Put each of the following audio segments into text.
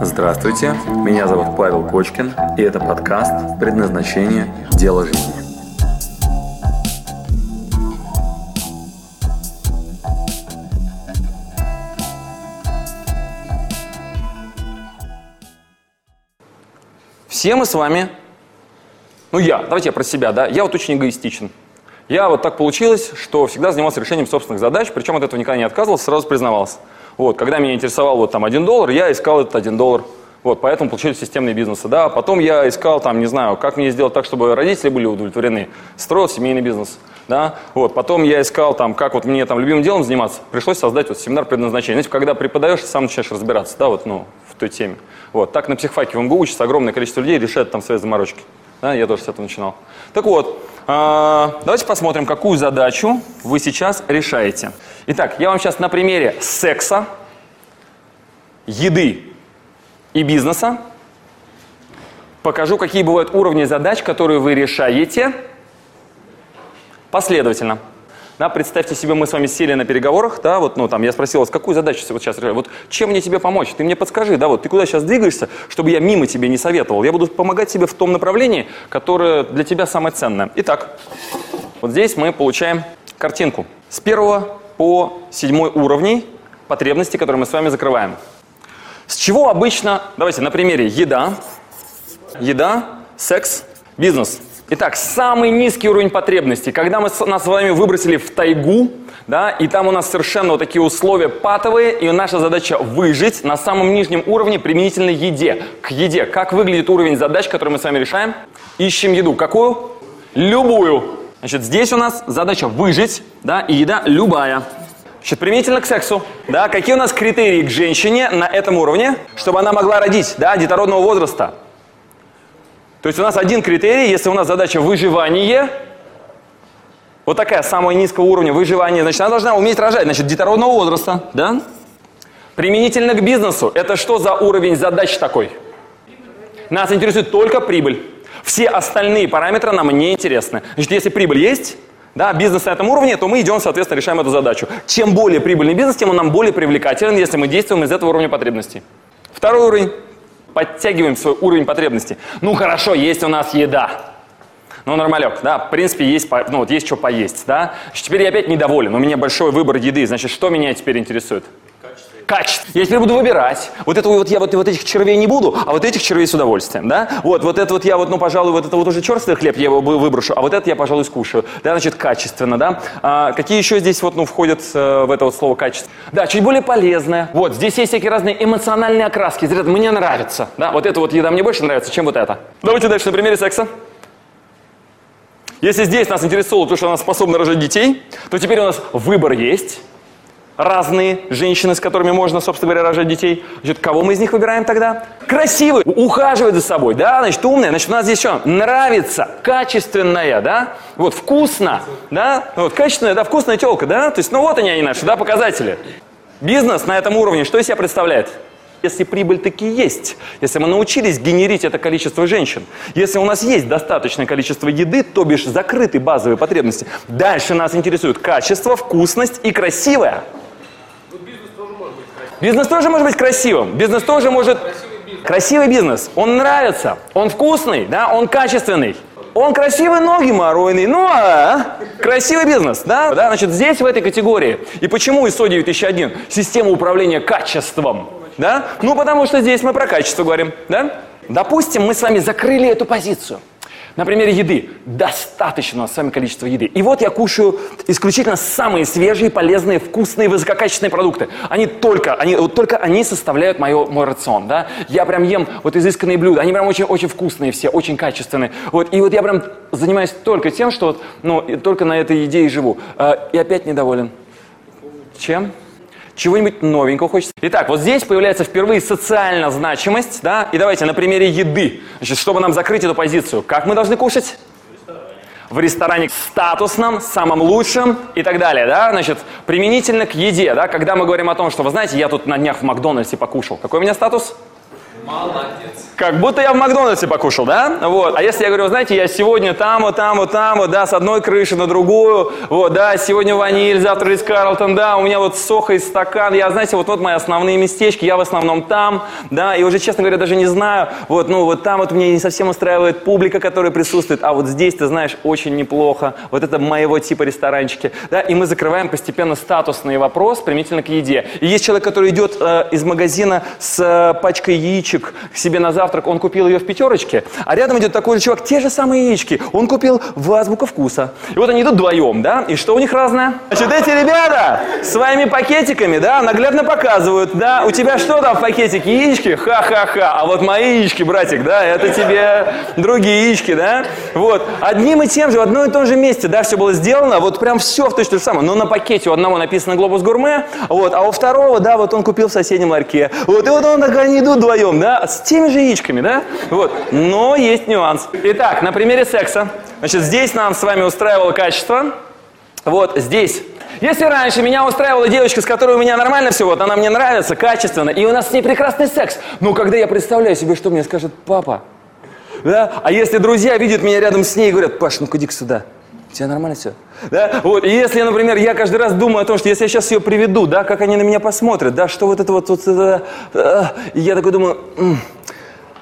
Здравствуйте, меня зовут Павел Кочкин, и это подкаст «Предназначение. Дело жизни». Все мы с вами, ну я, давайте я про себя, да, я вот очень эгоистичен. Я вот так получилось, что всегда занимался решением собственных задач, причем от этого никогда не отказывался, сразу признавался. Вот, когда меня интересовал вот там один доллар, я искал этот один доллар. Вот, поэтому получились системные бизнесы, да. Потом я искал там, не знаю, как мне сделать так, чтобы родители были удовлетворены. Строил семейный бизнес, да. Вот, потом я искал там, как вот мне там любимым делом заниматься. Пришлось создать вот семинар предназначения. Знаете, когда преподаешь, сам начинаешь разбираться, да, вот, ну, в той теме. Вот, так на психфаке в МГУ учится огромное количество людей, решает там свои заморочки. Да, я тоже с этого начинал. Так вот, э, давайте посмотрим, какую задачу вы сейчас решаете. Итак, я вам сейчас на примере секса, еды и бизнеса покажу, какие бывают уровни задач, которые вы решаете последовательно. Да, представьте себе, мы с вами сели на переговорах, да, вот, ну, там, я спросил вас, какую задачу вот сейчас решаю, вот, чем мне тебе помочь? Ты мне подскажи, да, вот, ты куда сейчас двигаешься, чтобы я мимо тебе не советовал? Я буду помогать тебе в том направлении, которое для тебя самое ценное. Итак, вот здесь мы получаем картинку. С первого по седьмой уровней потребности, которые мы с вами закрываем. С чего обычно, давайте на примере еда, еда, секс, бизнес. Итак, самый низкий уровень потребностей. Когда мы нас с вами выбросили в тайгу, да, и там у нас совершенно вот такие условия патовые, и наша задача выжить на самом нижнем уровне применительно еде. К еде. Как выглядит уровень задач, который мы с вами решаем? Ищем еду. Какую? Любую. Значит, здесь у нас задача выжить, да, и еда любая. Значит, применительно к сексу, да, какие у нас критерии к женщине на этом уровне, чтобы она могла родить, да, детородного возраста? То есть у нас один критерий, если у нас задача выживание, вот такая, самого низкого уровня выживания, значит, она должна уметь рожать, значит, детородного возраста, да? Применительно к бизнесу, это что за уровень задач такой? Нас интересует только прибыль. Все остальные параметры нам не интересны. Значит, если прибыль есть, да, бизнес на этом уровне, то мы идем, соответственно, решаем эту задачу. Чем более прибыльный бизнес, тем он нам более привлекателен, если мы действуем из этого уровня потребностей. Второй уровень. Подтягиваем свой уровень потребностей. Ну хорошо, есть у нас еда. Ну, нормалек, да, в принципе, есть, ну, вот есть что поесть, да. Теперь я опять недоволен, у меня большой выбор еды, значит, что меня теперь интересует? Качество. Я теперь буду выбирать. Вот это вот я вот, вот этих червей не буду, а вот этих червей с удовольствием, да? Вот, вот это вот я вот, ну, пожалуй, вот это вот уже черствый хлеб я его выброшу, а вот это я, пожалуй, скушаю. Да, значит, качественно, да? А, какие еще здесь вот, ну, входят э, в это вот слово качество? Да, чуть более полезное. Вот, здесь есть всякие разные эмоциональные окраски. Это мне нравится, да? Вот эта вот еда мне больше нравится, чем вот это. Давайте дальше на примере секса. Если здесь нас интересует то, что она способна рожать детей, то теперь у нас выбор есть разные женщины, с которыми можно, собственно говоря, рожать детей. Значит, кого мы из них выбираем тогда? Красивые, ухаживает за собой, да, значит, умная. Значит, у нас здесь что? Нравится, качественная, да, вот, вкусно, да, вот, качественная, да, вкусная телка, да, то есть, ну вот они, они наши, да, показатели. Бизнес на этом уровне что из себя представляет? Если прибыль таки есть, если мы научились генерить это количество женщин, если у нас есть достаточное количество еды, то бишь закрыты базовые потребности, дальше нас интересует качество, вкусность и красивое. Бизнес тоже может быть красивым. Бизнес тоже может... Красивый бизнес. Он нравится. Он вкусный, да, он качественный. Он красивый, но геморройный. Ну, а, красивый бизнес, да? да? Значит, здесь в этой категории. И почему ISO 9001? Система управления качеством. Да? Ну, потому что здесь мы про качество говорим, да? Допустим, мы с вами закрыли эту позицию. На примере еды. Достаточно с вами количества еды. И вот я кушаю исключительно самые свежие, полезные, вкусные, высококачественные продукты. Они только, они, вот только они составляют мое, мой рацион. Да? Я прям ем вот изысканные блюда. Они прям очень, очень вкусные все, очень качественные. Вот, и вот я прям занимаюсь только тем, что вот, ну, только на этой еде и живу. А, и опять недоволен. Чем? Чего-нибудь новенького хочется. Итак, вот здесь появляется впервые социальная значимость, да, и давайте на примере еды, значит, чтобы нам закрыть эту позицию, как мы должны кушать? в ресторане статусном, самом лучшем и так далее, да, значит, применительно к еде, да, когда мы говорим о том, что, вы знаете, я тут на днях в Макдональдсе покушал. Какой у меня статус? Молодец. Как будто я в Макдональдсе покушал, да? Вот. А если я говорю, знаете, я сегодня там, вот там, вот там, вот, да, с одной крыши на другую, вот, да, сегодня ваниль, завтра Рис Карлтон, да, у меня вот соха из стакан, я, знаете, вот, вот мои основные местечки, я в основном там, да, и уже, честно говоря, даже не знаю, вот, ну, вот там вот мне не совсем устраивает публика, которая присутствует, а вот здесь, ты знаешь, очень неплохо, вот это моего типа ресторанчики, да, и мы закрываем постепенно статусный вопрос применительно к еде. И есть человек, который идет э, из магазина с э, пачкой яичек к себе на завтрак, он купил ее в пятерочке, а рядом идет такой же чувак, те же самые яички, он купил в азбука вкуса. И вот они идут вдвоем, да, и что у них разное? Значит, эти ребята своими пакетиками, да, наглядно показывают, да, у тебя что там в пакетике, яички? Ха-ха-ха, а вот мои яички, братик, да, это тебе другие яички, да, вот, одним и тем же, в одном и том же месте, да, все было сделано, вот прям все в точно то же самое, но на пакете у одного написано «Глобус Гурме», вот, а у второго, да, вот он купил в соседнем ларьке, вот, и вот он, так они идут вдвоем, да, с теми же яичками, да, вот, но есть нюанс. Итак, на примере секса, значит, здесь нам с вами устраивало качество, вот здесь если раньше меня устраивала девочка, с которой у меня нормально все, вот она мне нравится, качественно, и у нас с ней прекрасный секс, но когда я представляю себе, что мне скажет папа, да? А если друзья видят меня рядом с ней и говорят, Паш, ну-ка иди сюда, у тебя нормально все? Да? Вот. И если, например, я каждый раз думаю о том, что если я сейчас ее приведу, да, как они на меня посмотрят, да, что вот это вот, вот это, э, я такой думаю.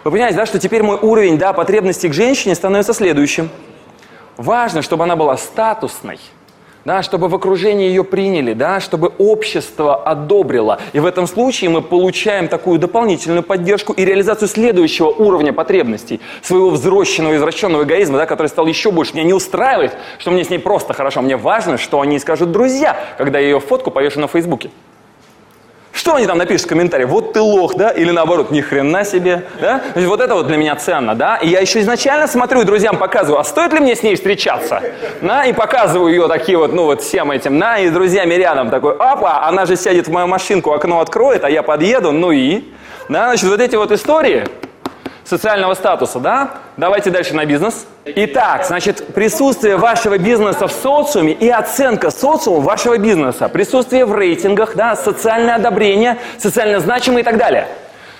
Вы понимаете, да, что теперь мой уровень, да, потребностей к женщине становится следующим. Важно, чтобы она была статусной – да, чтобы в окружении ее приняли, да, чтобы общество одобрило. И в этом случае мы получаем такую дополнительную поддержку и реализацию следующего уровня потребностей, своего взросшенного, извращенного эгоизма, да, который стал еще больше. Меня не устраивает, что мне с ней просто хорошо. Мне важно, что они скажут друзья, когда я ее фотку повешу на Фейсбуке. Что они там напишут в комментарии? Вот ты лох, да? Или наоборот, ни хрена себе, да? То есть вот это вот для меня ценно, да? И я еще изначально смотрю и друзьям показываю, а стоит ли мне с ней встречаться? Да? И показываю ее такие вот, ну вот всем этим, да? И с друзьями рядом такой, опа, она же сядет в мою машинку, окно откроет, а я подъеду, ну и? Да, значит, вот эти вот истории, социального статуса, да? Давайте дальше на бизнес. Итак, значит, присутствие вашего бизнеса в социуме и оценка социума вашего бизнеса, присутствие в рейтингах, да, социальное одобрение, социально значимое и так далее.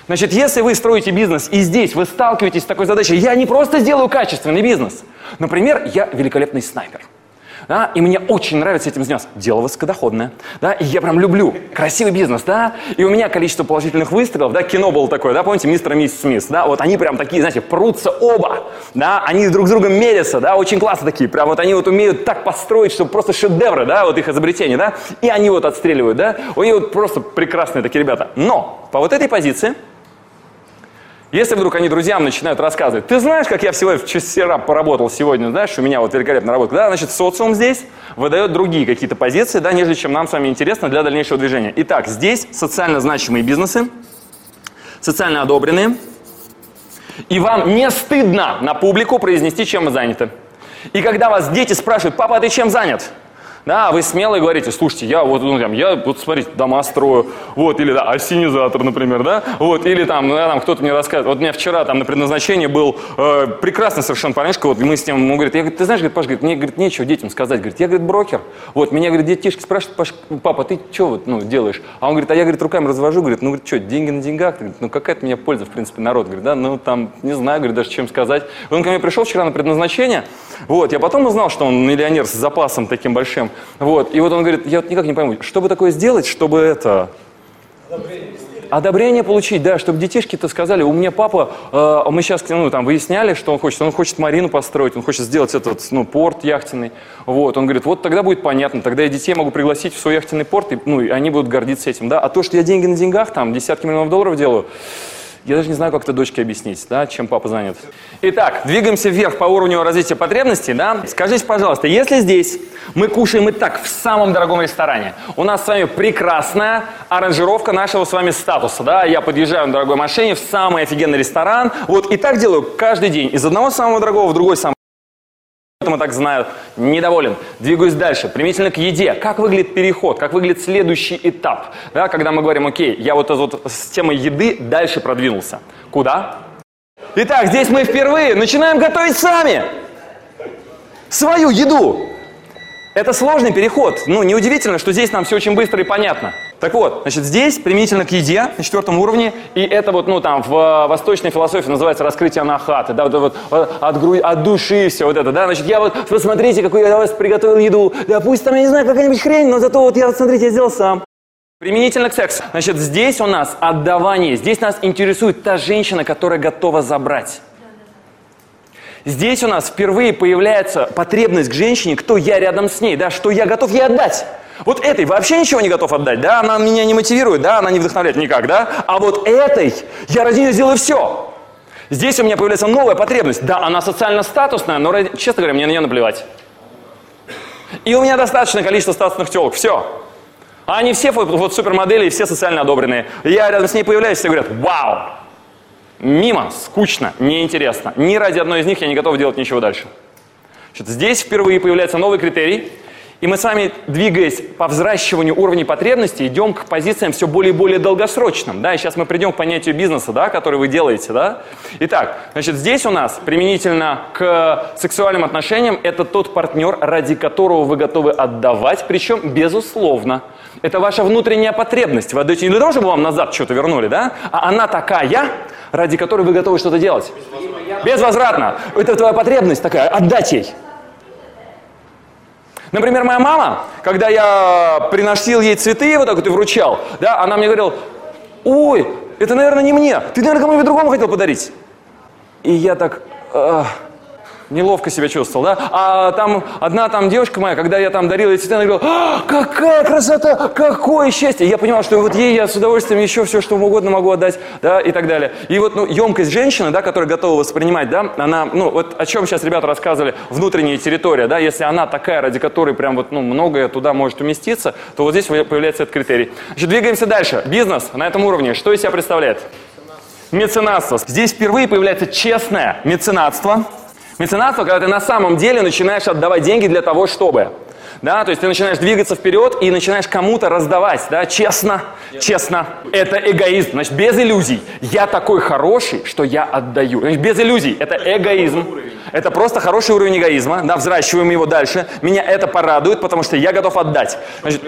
Значит, если вы строите бизнес и здесь вы сталкиваетесь с такой задачей, я не просто сделаю качественный бизнес. Например, я великолепный снайпер – да, и мне очень нравится этим заниматься. Дело высокодоходное, да, и я прям люблю красивый бизнес, да, и у меня количество положительных выстрелов, да, кино было такое, да, помните, мистер и миссис Смит, да, вот они прям такие, знаете, прутся оба, да, они друг с другом мерятся, да, очень классно такие, прям вот они вот умеют так построить, чтобы просто шедевры, да, вот их изобретения, да, и они вот отстреливают, да, у них вот просто прекрасные такие ребята. Но по вот этой позиции если вдруг они друзьям начинают рассказывать, ты знаешь, как я всего вчера поработал сегодня, знаешь, у меня вот великолепная работа, да, значит, социум здесь выдает другие какие-то позиции, да, нежели чем нам с вами интересно для дальнейшего движения. Итак, здесь социально значимые бизнесы, социально одобренные, и вам не стыдно на публику произнести, чем вы заняты. И когда вас дети спрашивают, папа, а ты чем занят? Да, вы смело говорите, слушайте, я вот, ну, там, я вот, смотрите, дома строю, вот, или, да, осенизатор, например, да, вот, или там, ну, там кто-то мне рассказывает, вот у меня вчера там на предназначении был э, прекрасный совершенно парнишка, вот, мы с ним, он говорит, я, говорит, ты знаешь, говорит, Паш, говорит, мне, говорит, нечего детям сказать, говорит, я, говорит, брокер, вот, меня, говорит, детишки спрашивают, Паш, папа, ты что вот, ну, делаешь? А он говорит, а я, говорит, руками развожу, говорит, ну, говорит, что, деньги на деньгах, говорит, ну, какая-то мне польза, в принципе, народ, говорит, да, ну, там, не знаю, говорит, даже чем сказать. Он ко мне пришел вчера на предназначение, вот, я потом узнал, что он миллионер с запасом таким большим, вот, и вот он говорит, я вот никак не пойму, что бы такое сделать, чтобы это... Одобрение получить, да, чтобы детишки-то сказали, у меня папа, э, мы сейчас ну, там выясняли, что он хочет, он хочет марину построить, он хочет сделать этот, ну, порт яхтенный, вот, он говорит, вот тогда будет понятно, тогда я детей могу пригласить в свой яхтенный порт, и, ну, и они будут гордиться этим, да, а то, что я деньги на деньгах, там, десятки миллионов долларов делаю, я даже не знаю, как это дочке объяснить, да, чем папа занят. Итак, двигаемся вверх по уровню развития потребностей, да. Скажите, пожалуйста, если здесь мы кушаем и так в самом дорогом ресторане, у нас с вами прекрасная аранжировка нашего с вами статуса, да, я подъезжаю на дорогой машине в самый офигенный ресторан, вот и так делаю каждый день, из одного самого дорогого в другой самый Поэтому так знаю, недоволен. Двигаюсь дальше. Примительно к еде. Как выглядит переход? Как выглядит следующий этап? Да, когда мы говорим, окей, я вот, вот с темой еды дальше продвинулся. Куда? Итак, здесь мы впервые начинаем готовить сами. Свою еду. Это сложный переход. Ну, неудивительно, что здесь нам все очень быстро и понятно. Так вот, значит, здесь применительно к еде на четвертом уровне, и это вот, ну, там, в восточной философии называется раскрытие анахаты, да, вот, вот от, гру... от души все вот это, да, значит, я вот, посмотрите, какую я вас приготовил еду, да, пусть там, я не знаю, какая-нибудь хрень, но зато вот я, вот, смотрите, я сделал сам. Применительно к сексу. Значит, здесь у нас отдавание, здесь нас интересует та женщина, которая готова забрать. Здесь у нас впервые появляется потребность к женщине, кто я рядом с ней, да, что я готов ей отдать. Вот этой вообще ничего не готов отдать, да, она меня не мотивирует, да, она не вдохновляет никак, да, а вот этой я ради нее сделаю все. Здесь у меня появляется новая потребность. Да, она социально статусная, но, честно говоря, мне на нее наплевать. И у меня достаточное количество статусных телок, все. А они все вот, супермодели и все социально одобренные. Я рядом с ней появляюсь, все говорят, вау, Мимо, скучно, неинтересно. Ни ради одной из них я не готов делать ничего дальше. Значит, здесь впервые появляется новый критерий, и мы с вами, двигаясь по взращиванию уровней потребностей, идем к позициям все более и более долгосрочным. Да? И сейчас мы придем к понятию бизнеса, да, который вы делаете. Да? Итак, значит, здесь у нас применительно к сексуальным отношениям это тот партнер, ради которого вы готовы отдавать, причем безусловно. Это ваша внутренняя потребность. Вы отдаете не для того, чтобы вам назад что-то вернули, да? а она такая, ради которой вы готовы что-то делать. Безвозвратно. Это твоя потребность такая, отдать ей. Например, моя мама, когда я приносил ей цветы, вот так вот и вручал, да, она мне говорила, ой, это, наверное, не мне, ты, наверное, кому-нибудь другому хотел подарить. И я так, Ах неловко себя чувствовал, да? А там одна там девушка моя, когда я там дарил ей цветы, она говорила, а, какая красота, какое счастье! И я понимал, что вот ей я с удовольствием еще все, что угодно могу отдать, да, и так далее. И вот, ну, емкость женщины, да, которая готова воспринимать, да, она, ну, вот о чем сейчас ребята рассказывали, внутренняя территория, да, если она такая, ради которой прям вот, ну, многое туда может уместиться, то вот здесь появляется этот критерий. Значит, двигаемся дальше. Бизнес на этом уровне, что из себя представляет? Меценатство. Здесь впервые появляется честное меценатство. Меценатство, когда ты на самом деле начинаешь отдавать деньги для того, чтобы. Да, то есть ты начинаешь двигаться вперед и начинаешь кому-то раздавать, да, честно, честно. Это эгоизм, значит, без иллюзий. Я такой хороший, что я отдаю. Значит, без иллюзий. Это эгоизм. Это просто хороший уровень эгоизма, да, взращиваем его дальше. Меня это порадует, потому что я готов отдать. Значит,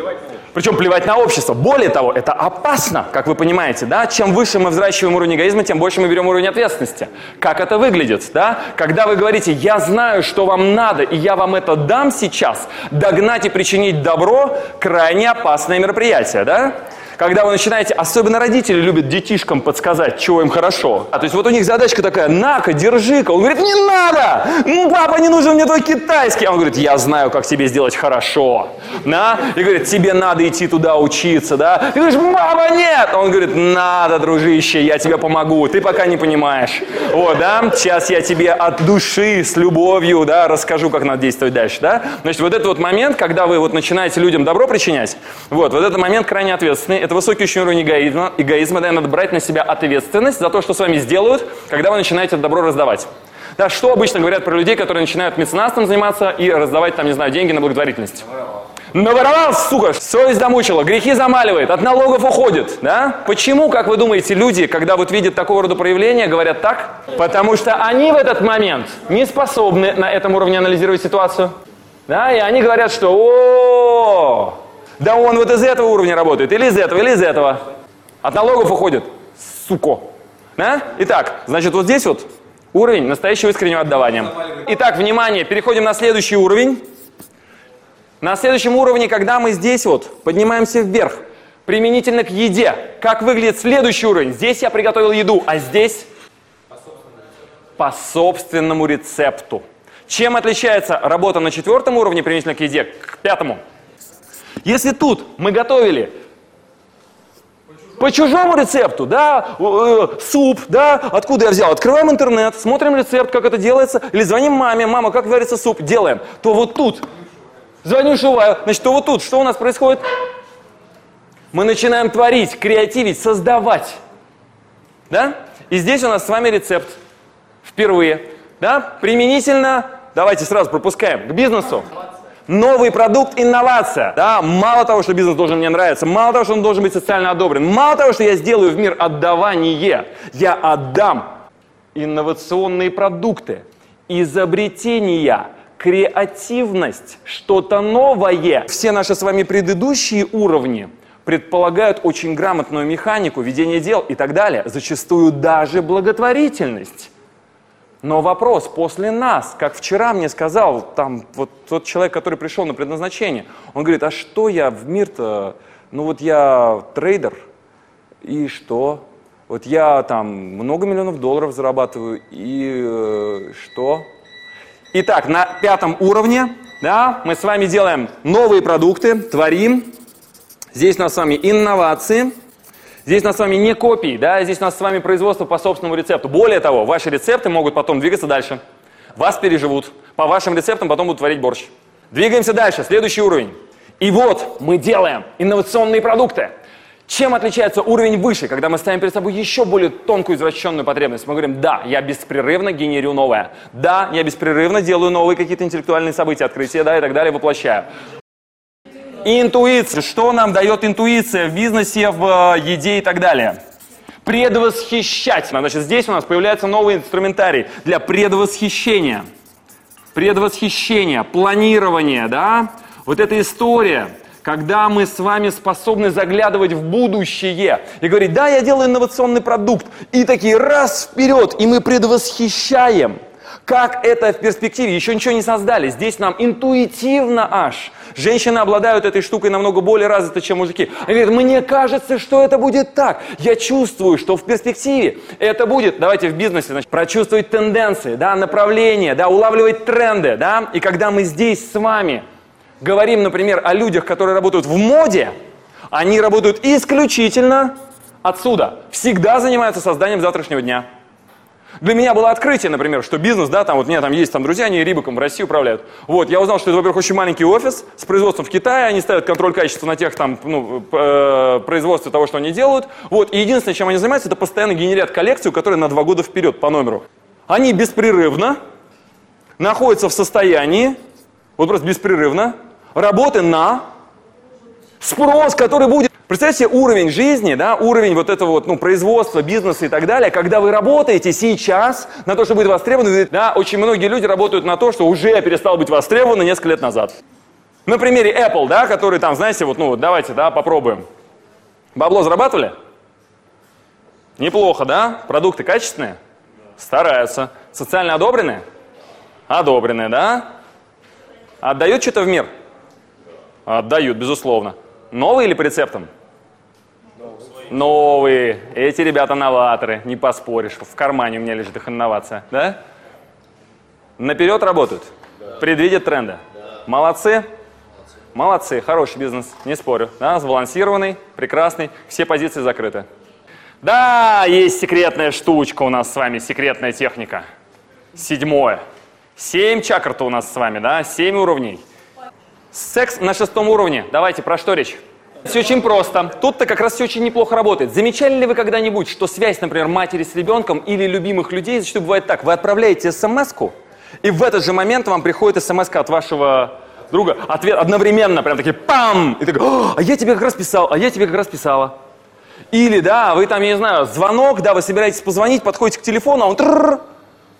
причем плевать на общество. Более того, это опасно, как вы понимаете, да? Чем выше мы взращиваем уровень эгоизма, тем больше мы берем уровень ответственности. Как это выглядит, да? Когда вы говорите, я знаю, что вам надо, и я вам это дам сейчас, догнать и причинить добро – крайне опасное мероприятие, да? Когда вы начинаете, особенно родители любят детишкам подсказать, чего им хорошо. А то есть вот у них задачка такая, на-ка, держи-ка. Он говорит, не надо, ну, папа, не нужен мне твой китайский. А он говорит, я знаю, как тебе сделать хорошо. Да? И говорит, тебе надо идти туда учиться, да? Ты говоришь, мама, нет. Он говорит, надо, дружище, я тебе помогу, ты пока не понимаешь. Вот, да, сейчас я тебе от души, с любовью, да, расскажу, как надо действовать дальше, да? Значит, вот этот вот момент, когда вы вот начинаете людям добро причинять, вот, вот этот момент крайне ответственный, это высокий уровень эгоизма, эгоизма, да, надо брать на себя ответственность за то, что с вами сделают, когда вы начинаете добро раздавать. Да, что обычно говорят про людей, которые начинают меценатством заниматься и раздавать, там, не знаю, деньги на благотворительность? Наворовал, сука, совесть замучила, грехи замаливает, от налогов уходит, да? Почему, как вы думаете, люди, когда вот видят такого рода проявления, говорят так? Потому что они в этот момент не способны на этом уровне анализировать ситуацию. Да, и они говорят, что о, да он вот из этого уровня работает, или из этого, или из этого. От налогов уходит. Суко. Да? Итак, значит, вот здесь вот уровень настоящего искреннего отдавания. Итак, внимание, переходим на следующий уровень. На следующем уровне, когда мы здесь вот поднимаемся вверх, применительно к еде, как выглядит следующий уровень? Здесь я приготовил еду, а здесь по собственному рецепту. Чем отличается работа на четвертом уровне применительно к еде, к пятому? Если тут мы готовили по чужому рецепту, да, э, суп, да, откуда я взял? Открываем интернет, смотрим рецепт, как это делается, или звоним маме, мама, как варится суп, делаем. То вот тут, звоню Шуваю, значит, то вот тут, что у нас происходит? Мы начинаем творить, креативить, создавать, да? И здесь у нас с вами рецепт впервые, да, применительно, давайте сразу пропускаем, к бизнесу. Новый продукт – инновация. Да? Мало того, что бизнес должен мне нравиться, мало того, что он должен быть социально одобрен, мало того, что я сделаю в мир отдавание, я отдам инновационные продукты, изобретения, креативность, что-то новое. Все наши с вами предыдущие уровни предполагают очень грамотную механику, ведение дел и так далее, зачастую даже благотворительность. Но вопрос после нас, как вчера мне сказал там вот тот человек, который пришел на предназначение, он говорит, а что я в мир-то, ну вот я трейдер, и что? Вот я там много миллионов долларов зарабатываю, и э, что? Итак, на пятом уровне, да, мы с вами делаем новые продукты, творим. Здесь у нас с вами инновации. Здесь у нас с вами не копии, да, здесь у нас с вами производство по собственному рецепту. Более того, ваши рецепты могут потом двигаться дальше. Вас переживут. По вашим рецептам потом будут творить борщ. Двигаемся дальше, следующий уровень. И вот мы делаем инновационные продукты. Чем отличается уровень выше, когда мы ставим перед собой еще более тонкую извращенную потребность? Мы говорим, да, я беспрерывно генерирую новое. Да, я беспрерывно делаю новые какие-то интеллектуальные события, открытия, да, и так далее, воплощаю. Интуиция. Что нам дает интуиция в бизнесе, в э, еде и так далее? Предвосхищать. Значит, здесь у нас появляется новый инструментарий для предвосхищения. Предвосхищение, планирование, да? Вот эта история, когда мы с вами способны заглядывать в будущее и говорить, да, я делаю инновационный продукт, и такие раз вперед, и мы предвосхищаем – как это в перспективе? Еще ничего не создали. Здесь нам интуитивно аж. Женщины обладают этой штукой намного более развито, чем мужики. Они говорят, мне кажется, что это будет так. Я чувствую, что в перспективе это будет. Давайте в бизнесе, значит, прочувствовать тенденции, да, направления, да, улавливать тренды, да. И когда мы здесь с вами говорим, например, о людях, которые работают в моде, они работают исключительно отсюда. Всегда занимаются созданием завтрашнего дня. Для меня было открытие, например, что бизнес, да, там вот у меня там есть там друзья, они Рибаком в России управляют. Вот, я узнал, что это, во-первых, очень маленький офис с производством в Китае, они ставят контроль качества на тех там, ну, э, производстве того, что они делают. Вот, и единственное, чем они занимаются, это постоянно генерят коллекцию, которая на два года вперед по номеру. Они беспрерывно находятся в состоянии, вот просто беспрерывно, работы на спрос, который будет Представьте себе уровень жизни, да, уровень вот этого вот, ну, производства, бизнеса и так далее, когда вы работаете сейчас на то, что будет востребовано, да, очень многие люди работают на то, что уже перестало быть востребовано несколько лет назад. На примере Apple, да, который там, знаете, вот, ну, давайте, да, попробуем. Бабло зарабатывали? Неплохо, да? Продукты качественные? Стараются. Социально одобренные? Одобренные, да? Отдают что-то в мир? Отдают, безусловно. Новые или по рецептам? Новые. Эти ребята новаторы, не поспоришь. В кармане у меня лежит их инновация. Да? Наперед работают? Да. Предвидят тренды? Да. Молодцы? Молодцы, хороший бизнес, не спорю. Да, сбалансированный, прекрасный, все позиции закрыты. Да, есть секретная штучка у нас с вами, секретная техника. Седьмое. Семь чакр-то у нас с вами, да, семь уровней. Секс на шестом уровне. Давайте, про что речь? Все очень просто. Тут-то как раз все очень неплохо работает. Замечали ли вы когда-нибудь, что связь, например, матери с ребенком или любимых людей зачастую бывает так. Вы отправляете смс и в этот же момент вам приходит смс от вашего друга. Ответ одновременно, прям такие пам! И такой, а я тебе как раз писал, а я тебе как раз писала. Или, да, вы там, я не знаю, звонок, да, вы собираетесь позвонить, подходите к телефону, а он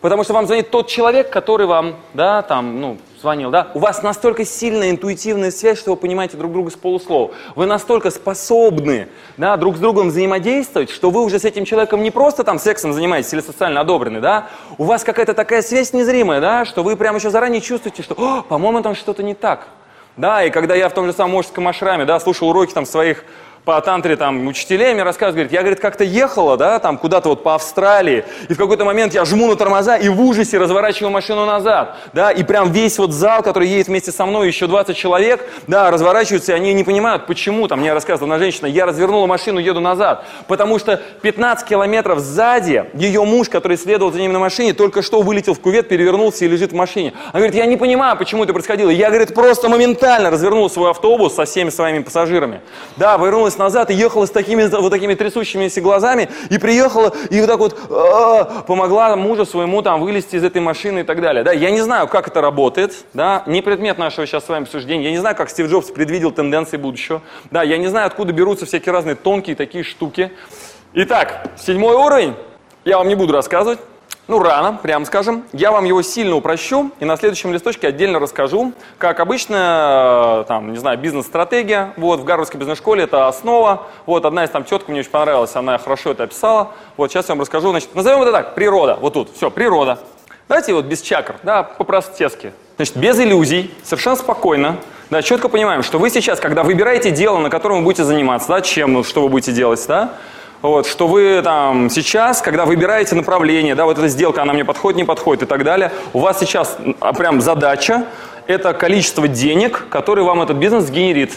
потому что вам звонит тот человек, который вам, да, там, ну, звонил, да, у вас настолько сильная интуитивная связь, что вы понимаете друг друга с полуслова. Вы настолько способны, да, друг с другом взаимодействовать, что вы уже с этим человеком не просто там сексом занимаетесь или социально одобрены, да, у вас какая-то такая связь незримая, да, что вы прямо еще заранее чувствуете, что, по-моему, там что-то не так. Да, и когда я в том же самом мужском ашраме, да, слушал уроки там своих по тантре там учителей мне рассказывают, говорит, я, говорит, как-то ехала, да, там куда-то вот по Австралии, и в какой-то момент я жму на тормоза и в ужасе разворачиваю машину назад, да, и прям весь вот зал, который едет вместе со мной, еще 20 человек, да, разворачиваются, и они не понимают, почему, там мне рассказывала одна женщина, я развернула машину, еду назад, потому что 15 километров сзади ее муж, который следовал за ним на машине, только что вылетел в кувет, перевернулся и лежит в машине. Она говорит, я не понимаю, почему это происходило. Я, говорит, просто моментально развернул свой автобус со всеми своими пассажирами, да, вернулась назад и ехала с такими вот такими трясущимися глазами, и приехала, и вот так вот помогла мужу своему там вылезти из этой машины и так далее. Да, я не знаю, как это работает, да, не предмет нашего сейчас с вами обсуждения, я не знаю, как Стив Джобс предвидел тенденции будущего, да, я не знаю, откуда берутся всякие разные тонкие такие штуки. Итак, седьмой уровень, я вам не буду рассказывать, Ну, рано, прямо скажем. Я вам его сильно упрощу и на следующем листочке отдельно расскажу. Как обычно, э, там, не знаю, бизнес-стратегия. Вот, в Гарвардской бизнес-школе это основа. Вот, одна из там теток мне очень понравилась, она хорошо это описала. Вот, сейчас я вам расскажу. Значит, назовем это так, природа. Вот тут, все, природа. Давайте вот без чакр, да, по-простецки. Значит, без иллюзий, совершенно спокойно, да, четко понимаем, что вы сейчас, когда выбираете дело, на котором вы будете заниматься, да, чем, что вы будете делать, да, вот, что вы там сейчас, когда выбираете направление, да, вот эта сделка, она мне подходит, не подходит и так далее, у вас сейчас а, прям задача, это количество денег, которые вам этот бизнес генерит.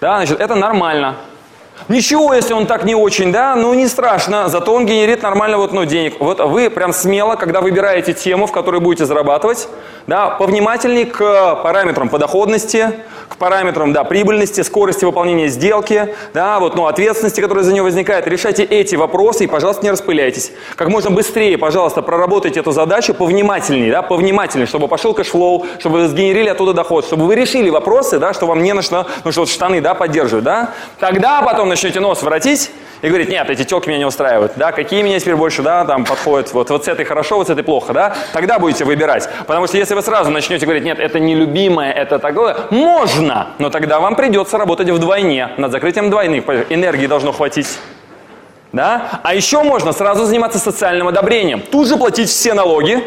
Да, значит, это нормально. Ничего, если он так не очень, да, ну не страшно, зато он генерит нормально вот, ну, денег. Вот вы прям смело, когда выбираете тему, в которой будете зарабатывать, да, повнимательней к параметрам подоходности, к параметрам да, прибыльности, скорости выполнения сделки, да, вот, ну, ответственности, которая за нее возникает. Решайте эти вопросы и, пожалуйста, не распыляйтесь. Как можно быстрее, пожалуйста, проработайте эту задачу повнимательнее, да, повнимательнее, чтобы пошел cash flow, чтобы вы сгенерили оттуда доход, чтобы вы решили вопросы, да, что вам не нужно, ну, что вот штаны, да, поддерживают, да. Тогда потом начнете нос воротить, и говорит, нет, эти телки меня не устраивают, да, какие меня теперь больше, да, там подходят, вот, вот с этой хорошо, вот с этой плохо, да, тогда будете выбирать. Потому что если вы сразу начнете говорить, нет, это нелюбимое, это такое, можно, но тогда вам придется работать вдвойне, над закрытием двойных, энергии должно хватить. Да? А еще можно сразу заниматься социальным одобрением. Тут же платить все налоги,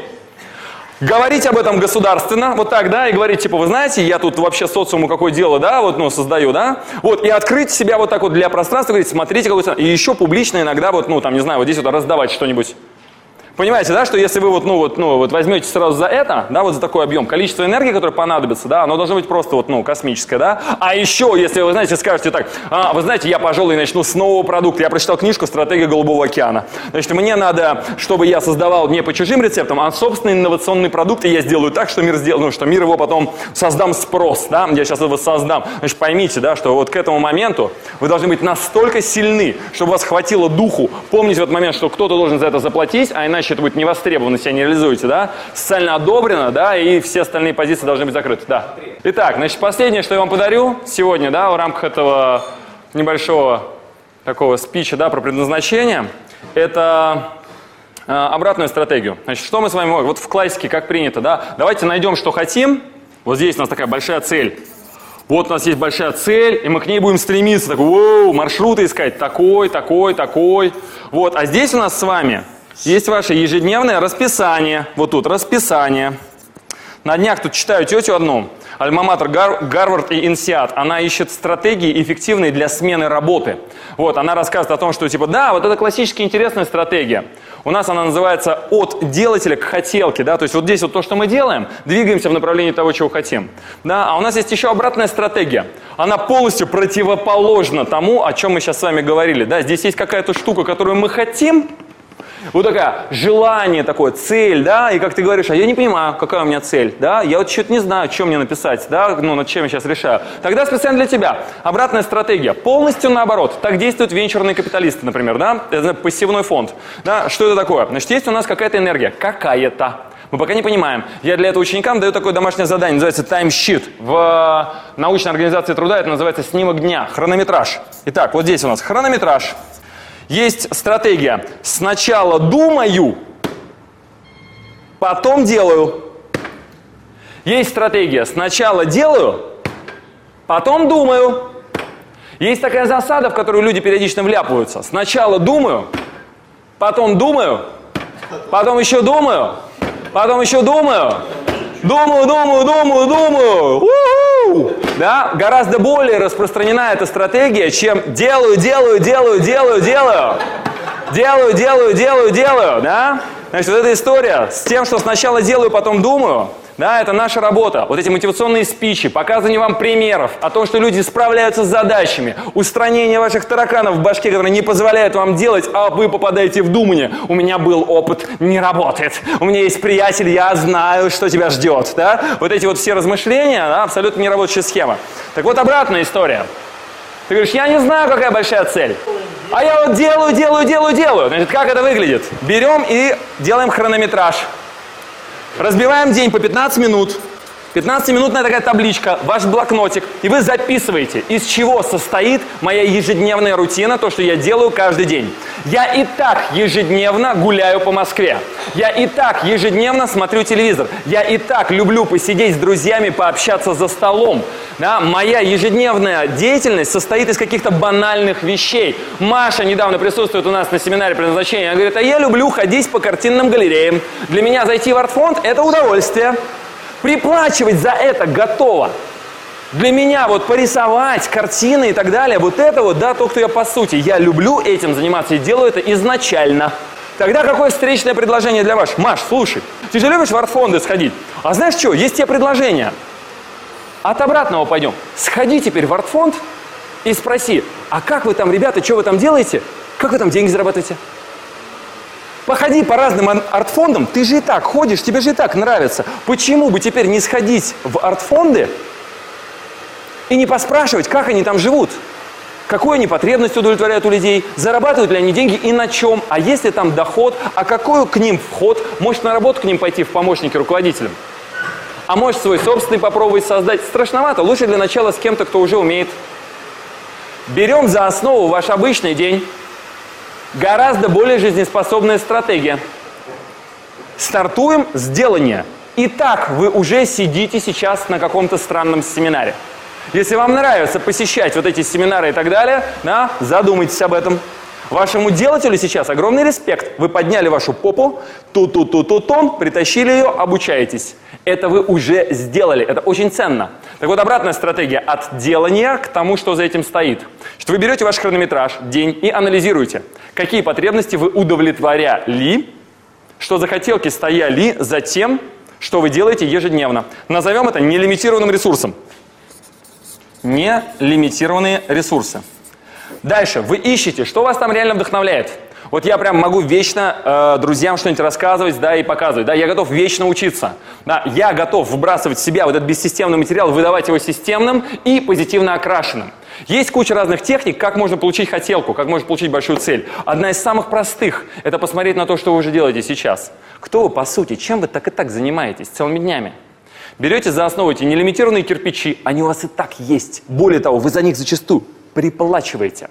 говорить об этом государственно, вот так, да, и говорить, типа, вы знаете, я тут вообще социуму какое дело, да, вот, ну, создаю, да, вот, и открыть себя вот так вот для пространства, говорить, смотрите, какой и еще публично иногда, вот, ну, там, не знаю, вот здесь вот раздавать что-нибудь. Понимаете, да, что если вы вот, ну, вот, ну, вот возьмете сразу за это, да, вот за такой объем, количество энергии, которое понадобится, да, оно должно быть просто вот, ну, космическое, да. А еще, если вы, знаете, скажете так, а, вы знаете, я, пожалуй, начну с нового продукта. Я прочитал книжку «Стратегия Голубого океана». Значит, мне надо, чтобы я создавал не по чужим рецептам, а собственный инновационный продукт, и я сделаю так, что мир сделал, ну, что мир его потом создам спрос, да, я сейчас его создам. Значит, поймите, да, что вот к этому моменту вы должны быть настолько сильны, чтобы вас хватило духу помнить в этот момент, что кто-то должен за это заплатить, а иначе это будет не востребовано, себя не реализуете, да, социально одобрено, да, и все остальные позиции должны быть закрыты, да. Итак, значит, последнее, что я вам подарю сегодня, да, в рамках этого небольшого такого спича, да, про предназначение, это э, обратную стратегию. Значит, что мы с вами вот в классике как принято, да, давайте найдем, что хотим, вот здесь у нас такая большая цель, вот у нас есть большая цель, и мы к ней будем стремиться, так, воу, маршруты искать, такой, такой, такой. Вот, а здесь у нас с вами есть ваше ежедневное расписание. Вот тут расписание. На днях тут читаю тетю одну, альма-матер Гар, Гарвард и Инсиат. Она ищет стратегии эффективные для смены работы. Вот, она рассказывает о том, что типа, да, вот это классически интересная стратегия. У нас она называется от делателя к хотелке, да, то есть вот здесь вот то, что мы делаем, двигаемся в направлении того, чего хотим. Да, а у нас есть еще обратная стратегия. Она полностью противоположна тому, о чем мы сейчас с вами говорили. Да, здесь есть какая-то штука, которую мы хотим, вот такая желание такое, цель, да, и как ты говоришь, а я не понимаю, какая у меня цель, да, я вот что-то не знаю, что мне написать, да, ну, над чем я сейчас решаю. Тогда специально для тебя обратная стратегия, полностью наоборот. Так действуют венчурные капиталисты, например, да, это пассивной фонд. Да, что это такое? Значит, есть у нас какая-то энергия, какая-то. Мы пока не понимаем. Я для этого ученикам даю такое домашнее задание, называется таймщит. В научной организации труда это называется снимок дня, хронометраж. Итак, вот здесь у нас хронометраж. Есть стратегия. Сначала думаю, потом делаю. Есть стратегия. Сначала делаю, потом думаю. Есть такая засада, в которую люди периодично вляпываются. Сначала думаю, потом думаю, потом еще думаю, потом еще думаю, думаю, думаю, думаю, думаю. У-у-у! Да? Гораздо более распространена эта стратегия, чем делаю, делаю, делаю, делаю, делаю. Делаю, делаю, делаю, делаю. Да? Значит, вот эта история с тем, что сначала делаю, потом думаю, да, это наша работа. Вот эти мотивационные спичи, показывание вам примеров о том, что люди справляются с задачами, устранение ваших тараканов в башке, которые не позволяют вам делать, а вы попадаете в думание. У меня был опыт, не работает. У меня есть приятель, я знаю, что тебя ждет. Да? Вот эти вот все размышления, да, абсолютно не рабочая схема. Так вот, обратная история. Ты говоришь, я не знаю, какая большая цель. А я вот делаю, делаю, делаю, делаю. Значит, как это выглядит? Берем и делаем хронометраж. Разбиваем день по 15 минут. 15-минутная такая табличка, ваш блокнотик, и вы записываете, из чего состоит моя ежедневная рутина, то, что я делаю каждый день. Я и так ежедневно гуляю по Москве. Я и так ежедневно смотрю телевизор. Я и так люблю посидеть с друзьями, пообщаться за столом. Да, моя ежедневная деятельность состоит из каких-то банальных вещей. Маша недавно присутствует у нас на семинаре предназначения. Она говорит, а я люблю ходить по картинным галереям. Для меня зайти в артфонд – это удовольствие. Приплачивать за это готово. Для меня вот порисовать картины и так далее, вот это вот, да, то, кто я по сути. Я люблю этим заниматься и делаю это изначально. Тогда какое встречное предложение для вас? Маш, слушай, ты же любишь в артфонды сходить. А знаешь что, есть тебе предложение. От обратного пойдем. Сходи теперь в артфонд и спроси, а как вы там, ребята, что вы там делаете? Как вы там деньги зарабатываете? Походи по разным артфондам, ты же и так ходишь, тебе же и так нравится. Почему бы теперь не сходить в артфонды и не поспрашивать, как они там живут? Какую они потребность удовлетворяют у людей, зарабатывают ли они деньги и на чем, а есть ли там доход, а какой к ним вход, может на работу к ним пойти в помощники руководителям. А может свой собственный попробовать создать. Страшновато, лучше для начала с кем-то, кто уже умеет. Берем за основу ваш обычный день, Гораздо более жизнеспособная стратегия. Стартуем с делания. Итак, вы уже сидите сейчас на каком-то странном семинаре. Если вам нравится посещать вот эти семинары и так далее, да, задумайтесь об этом. Вашему делателю сейчас огромный респект. Вы подняли вашу попу, ту-ту-ту-ту-тон, притащили ее, обучаетесь. Это вы уже сделали, это очень ценно. Так вот, обратная стратегия от делания к тому, что за этим стоит. Что вы берете ваш хронометраж, день и анализируете, какие потребности вы удовлетворяли, что за хотелки стояли за тем, что вы делаете ежедневно. Назовем это нелимитированным ресурсом. Нелимитированные ресурсы. Дальше. Вы ищете, что вас там реально вдохновляет. Вот я прям могу вечно э, друзьям что-нибудь рассказывать, да, и показывать, да, я готов вечно учиться, да, я готов выбрасывать в себя вот этот бессистемный материал, выдавать его системным и позитивно окрашенным. Есть куча разных техник, как можно получить хотелку, как можно получить большую цель. Одна из самых простых – это посмотреть на то, что вы уже делаете сейчас. Кто вы по сути, чем вы так и так занимаетесь целыми днями? Берете за основу эти нелимитированные кирпичи, они у вас и так есть. Более того, вы за них зачастую приплачиваете.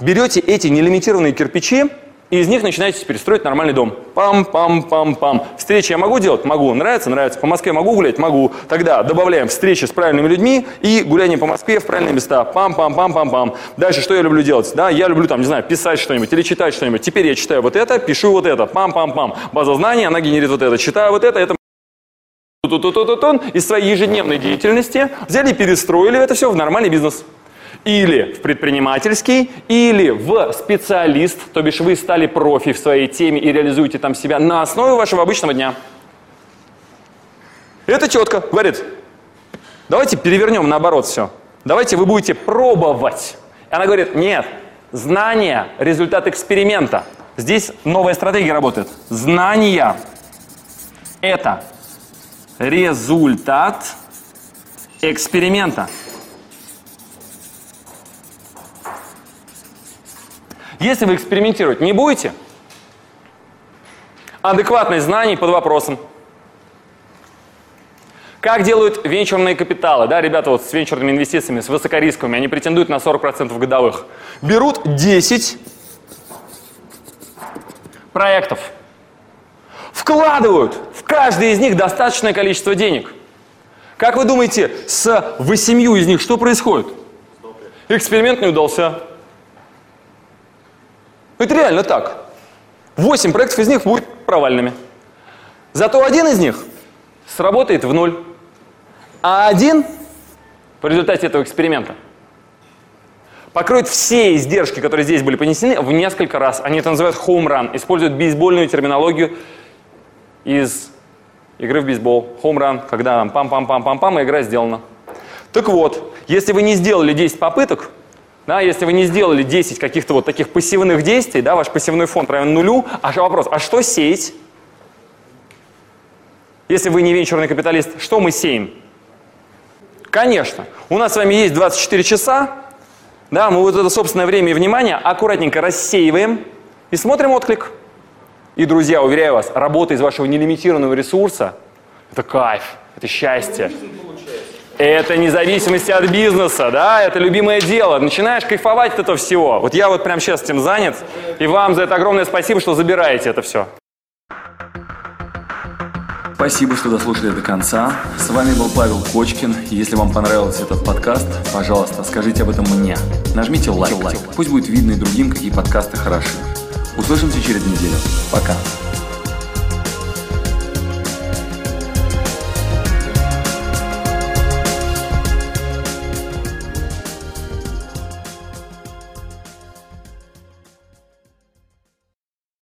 Берете эти нелимитированные кирпичи, и из них начинаете перестроить нормальный дом. Пам-пам-пам-пам. Встречи я могу делать? Могу. Нравится? Нравится. По Москве могу гулять? Могу. Тогда добавляем встречи с правильными людьми и гуляние по Москве в правильные места. Пам-пам-пам-пам-пам. Дальше что я люблю делать? Да, я люблю там, не знаю, писать что-нибудь или читать что-нибудь. Теперь я читаю вот это, пишу вот это. Пам-пам-пам. База знаний, она генерит вот это. Читаю вот это, это из своей ежедневной деятельности взяли и перестроили это все в нормальный бизнес или в предпринимательский, или в специалист, то бишь вы стали профи в своей теме и реализуете там себя на основе вашего обычного дня. Это четко, говорит, давайте перевернем наоборот все. Давайте вы будете пробовать. И она говорит, нет, знание – результат эксперимента. Здесь новая стратегия работает. Знания – это результат эксперимента. Если вы экспериментировать не будете, адекватность знаний под вопросом. Как делают венчурные капиталы? Да, ребята вот с венчурными инвестициями, с высокорисковыми, они претендуют на 40% годовых. Берут 10 проектов, вкладывают в каждый из них достаточное количество денег. Как вы думаете, с восемью из них что происходит? Эксперимент не удался. Это реально так. Восемь проектов из них будут провальными. Зато один из них сработает в ноль. А один в результате этого эксперимента покроет все издержки, которые здесь были понесены, в несколько раз. Они это называют home run, используют бейсбольную терминологию из игры в бейсбол. Home run, когда пам-пам-пам-пам-пам, и игра сделана. Так вот, если вы не сделали 10 попыток, да, если вы не сделали 10 каких-то вот таких пассивных действий, да, ваш пассивный фонд равен нулю, а вопрос, а что сеять? Если вы не венчурный капиталист, что мы сеем? Конечно, у нас с вами есть 24 часа, да, мы вот это собственное время и внимание аккуратненько рассеиваем и смотрим отклик. И, друзья, уверяю вас, работа из вашего нелимитированного ресурса – это кайф. это счастье. Это независимость от бизнеса, да, это любимое дело. Начинаешь кайфовать от этого всего. Вот я вот прямо сейчас этим занят, и вам за это огромное спасибо, что забираете это все. Спасибо, что дослушали до конца. С вами был Павел Кочкин. Если вам понравился этот подкаст, пожалуйста, скажите об этом мне. Нажмите лайк. Пусть будет видно и другим, какие подкасты хороши. Услышимся через неделю. Пока.